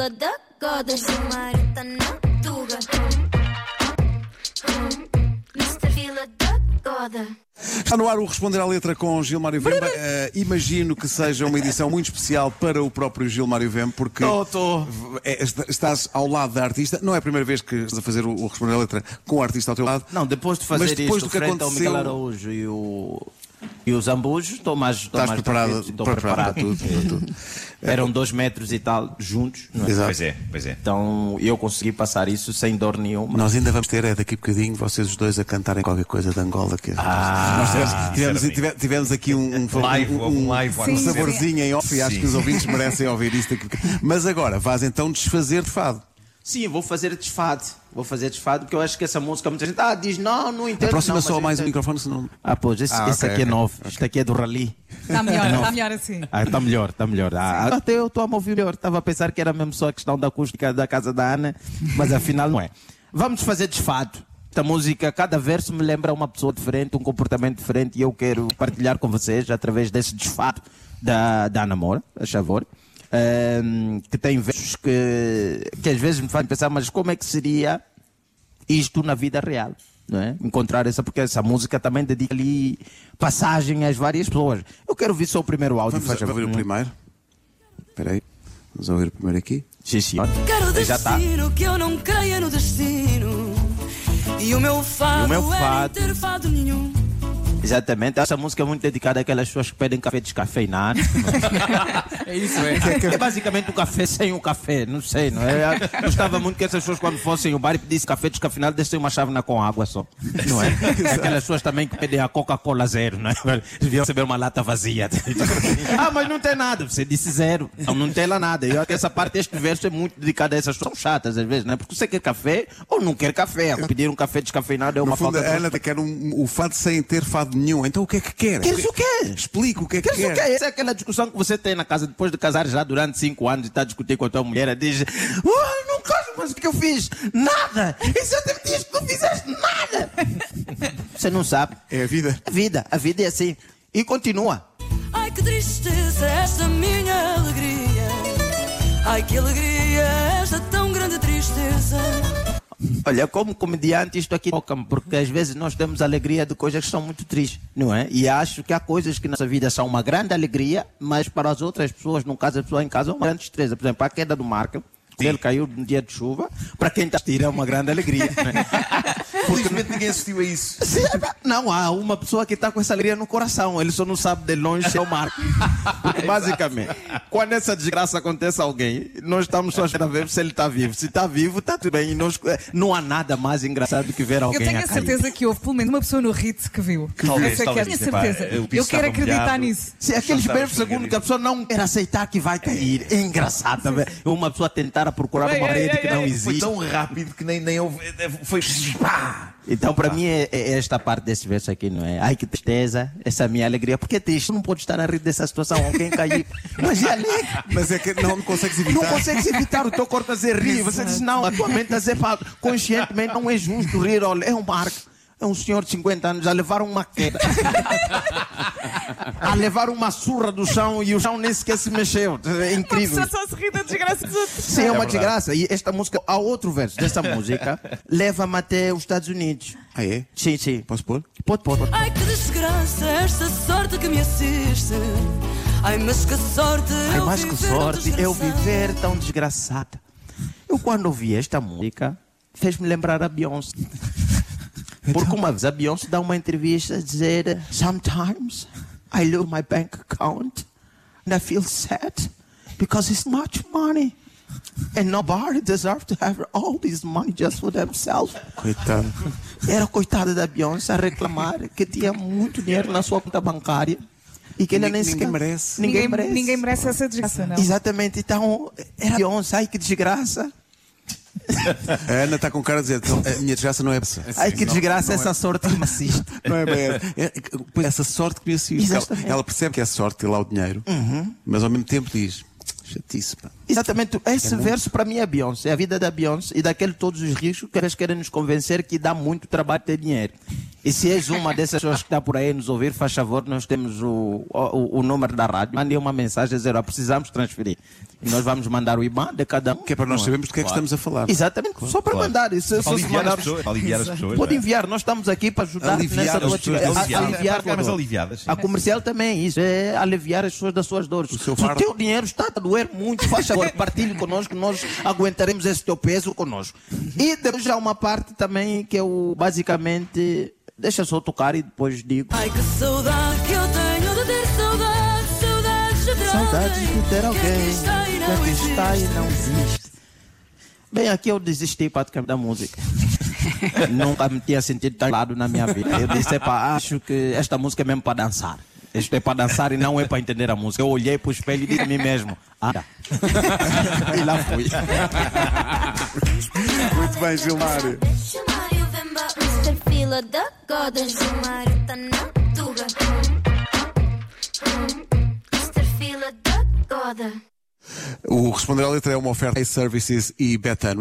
fila da tá na tuga. Mr. Fila da goda. Está no ar o Responder à Letra com Gilmário Vemba. Eh, imagino que seja uma edição muito especial para o próprio Gilmário Vemba, porque Tô, tô. é, est- estás ao lado da artista. Não é a primeira vez que estás a fazer o, o Responder à Letra com o artista ao teu lado. Não, depois de fazer Mas depois isto, do que ao aconteceu- Miguel Araújo e o, e o Zambujo, estou mais, estou Estás mais preparado, preparado preparado. para tudo, para tudo. Eram dois metros e tal juntos, não é? Exato. Pois é, pois é. Então eu consegui passar isso sem dor nenhuma. Nós ainda vamos ter, é daqui a bocadinho, vocês os dois a cantarem qualquer coisa de Angola. Que Ah, Nós tivemos, tivemos, tivemos aqui um, um, Live, um, um live um saborzinho em off e acho que os ouvintes merecem ouvir isto. Aqui. Mas agora, vais então desfazer de fado. Sim, vou fazer desfade. Vou fazer desfade porque eu acho que essa música muita gente ah, diz não, não entendo. Aproxima não, só mais o entendo. microfone, senão. Ah, pois, esse, Ah, esse ok, aqui é ok. novo. Este aqui é do Rally. Está melhor, está melhor assim. Ah, está melhor, está melhor. Ah, até eu estou a me ouvir melhor. Estava a pensar que era mesmo só a questão da acústica da casa da Ana, mas afinal não é. Vamos fazer desfado. Esta música, cada verso me lembra uma pessoa diferente, um comportamento diferente e eu quero partilhar com vocês através desse desfado da, da Ana Moura, a favor. Ehm, que tem versos que, que às vezes me fazem pensar, mas como é que seria isto na vida real. Não é? Encontrar essa, porque essa música também dedica ali passagem às várias pessoas. Eu quero ouvir só o primeiro áudio, Vamos faz a- ouvir o primeiro. Espera aí. Vamos ouvir o primeiro aqui. Sim, senhor. Quero Já está. destino que eu não creia no destino. E o meu fado, o meu é fado. nem ter fado nenhum. Exatamente. Essa música é muito dedicada àquelas pessoas que pedem café descafeinado. É isso, é. é basicamente um café sem o café, não sei, não é? Eu Gostava muito que essas pessoas, quando fossem ao bar e pedissem café descafeinado, dessem uma chávena com água só. Não é? Aquelas pessoas também que pedem a Coca-Cola zero, não é? Deviam receber uma lata vazia. ah, mas não tem nada. Você disse zero. Não, não tem lá nada. Eu acho que essa parte deste verso é muito dedicada a essas pessoas São chatas, às vezes, não é? Porque você quer café ou não quer café. Pedir um café descafeinado é No uma fundo, falta a de Ana quer um, o fado sem ter fado nenhum. Então o que é que quer? Queres o quê? Explica o que é que Queres o quer. quê? Essa é aquela discussão que você tem na casa depois de casar já durante cinco anos e está a discutir com a tua mulher. Diz: oh, não caso, mas o que eu fiz? Nada! Isso, não fizeste nada! Você não sabe. É a vida. A vida, a vida é assim. E continua. Ai que tristeza esta minha alegria. Ai que alegria esta tão grande tristeza. Olha, como comediante, isto aqui toca-me, porque às vezes nós temos alegria de coisas que são muito tristes, não é? E acho que há coisas que na nossa vida são uma grande alegria, mas para as outras pessoas, no caso da pessoa em casa, é uma grande tristeza. Por exemplo, a queda do Marco, ele caiu num dia de chuva, para quem está a assistir é uma grande alegria. é? Felizmente ninguém assistiu a isso. Sim, Não, há uma pessoa que está com essa alegria no coração, ele só não sabe de longe se é o Marco. Porque, basicamente, quando essa desgraça acontece a alguém, nós estamos só a ver se ele está vivo. Se está vivo, está tudo bem. E nós, não há nada mais engraçado que ver Eu alguém tenho a a cair. certeza que houve pelo menos uma pessoa no Ritz que viu. Talvez, Essa é que é a talvez. minha Epá, certeza. piso Eu quero acreditar molhado. nisso. Se aqueles estava segundos que a pessoa não quer aceitar que vai cair, é engraçado. tá vendo? Uma pessoa tentar a procurar Ei, uma ei, rede ei, que não ei. Foi existe. tão rápido que nem, nem houve. Foi. Pá! Então, para mim, é, é esta parte desse verso aqui, não é? Ai, que tristeza, essa minha alegria. Porque é triste, não pode estar a rir dessa situação, alguém cair. Mas é alegre. Mas é que não consegues Não evitar. consegues evitar o teu corpo a dizer rir. Você diz, não, a tua mente a dizer, conscientemente não é justo rir. Olha, é um Marco. É um senhor de 50 anos a levar uma queda. a levar uma surra do chão e o chão nem sequer se mexeu. É incrível. Só só se ri da desgraça dos outros. Sim, é uma verdade. desgraça. E esta música, há outro verso desta música, leva-me até os Estados Unidos. Ah, é? Sim, sim. Posso pôr? Pode, pode. pode. Ai que desgraça esta sorte que me assiste. Ai mas que sorte Ai, eu mais que sorte, eu viver tão desgraçada. Eu, quando ouvi esta música, fez-me lembrar a Beyoncé. Porque uma vez a Beyoncé dá uma entrevista a dizer: Sometimes I look my bank account and I feel sad because it's much money. And nobody deserves to have all this money just for themselves. Coitado. Era coitada da Beyoncé a reclamar que tinha muito dinheiro na sua conta bancária e que ele nem Ninguém sequer merece. Ninguém, Ninguém, merece. ninguém merece essa desgraça, não. Exatamente, então era Beyoncé, ai que desgraça. A Ana está com cara a dizer, então, a minha desgraça não é essa. Ai que desgraça essa sorte que me assiste. Não é bem essa. É, essa sorte que me assiste. Ela, ela percebe que é sorte ter lá o dinheiro, mas ao mesmo tempo diz: chatice, pá. Exatamente, esse verso para mim é Beyoncé, é a vida da Beyoncé e daquele todos os ricos que eles querem nos convencer que dá muito trabalho ter dinheiro. E se és uma dessas pessoas que está por aí a nos ouvir, faz favor, nós temos o, o, o número da rádio. Mande uma mensagem a dizer, "Ó, precisamos transferir. E nós vamos mandar o IBAN de cada um. Que é para nós sabermos do que é que estamos a falar. Exatamente, só para mandar. Isso, Para aliviar as mandar- pessoas. Para aliviar as pessoas. Pode é? enviar, nós estamos aqui para ajudar Aliviar nessa as pessoas. Aliviar, aliviar dor. aliviadas, sim. A comercial também é isso, é aliviar as pessoas das suas dores. seu Se o teu dinheiro está a doer muito, faz favor, partilhe conosco, nós aguentaremos esse teu peso conosco. E depois há uma parte também que eu basicamente. Deixa só tocar e depois digo. Ai que saudade que eu tenho de ter saudade, saudades de ter Saudades alguém de ter alguém aqui está e não existe. Bem, aqui eu desisti praticamente da música. Nunca me tinha sentido tão lado na minha vida. Eu disse, "Epá, acho que esta música é mesmo para dançar. Isto é para dançar e não é para entender a música. Eu olhei para o espelho e disse a mim mesmo, anda. e lá fui. Muito bem, Gilmário. O Responder à Letra é uma oferta a Services e Betano.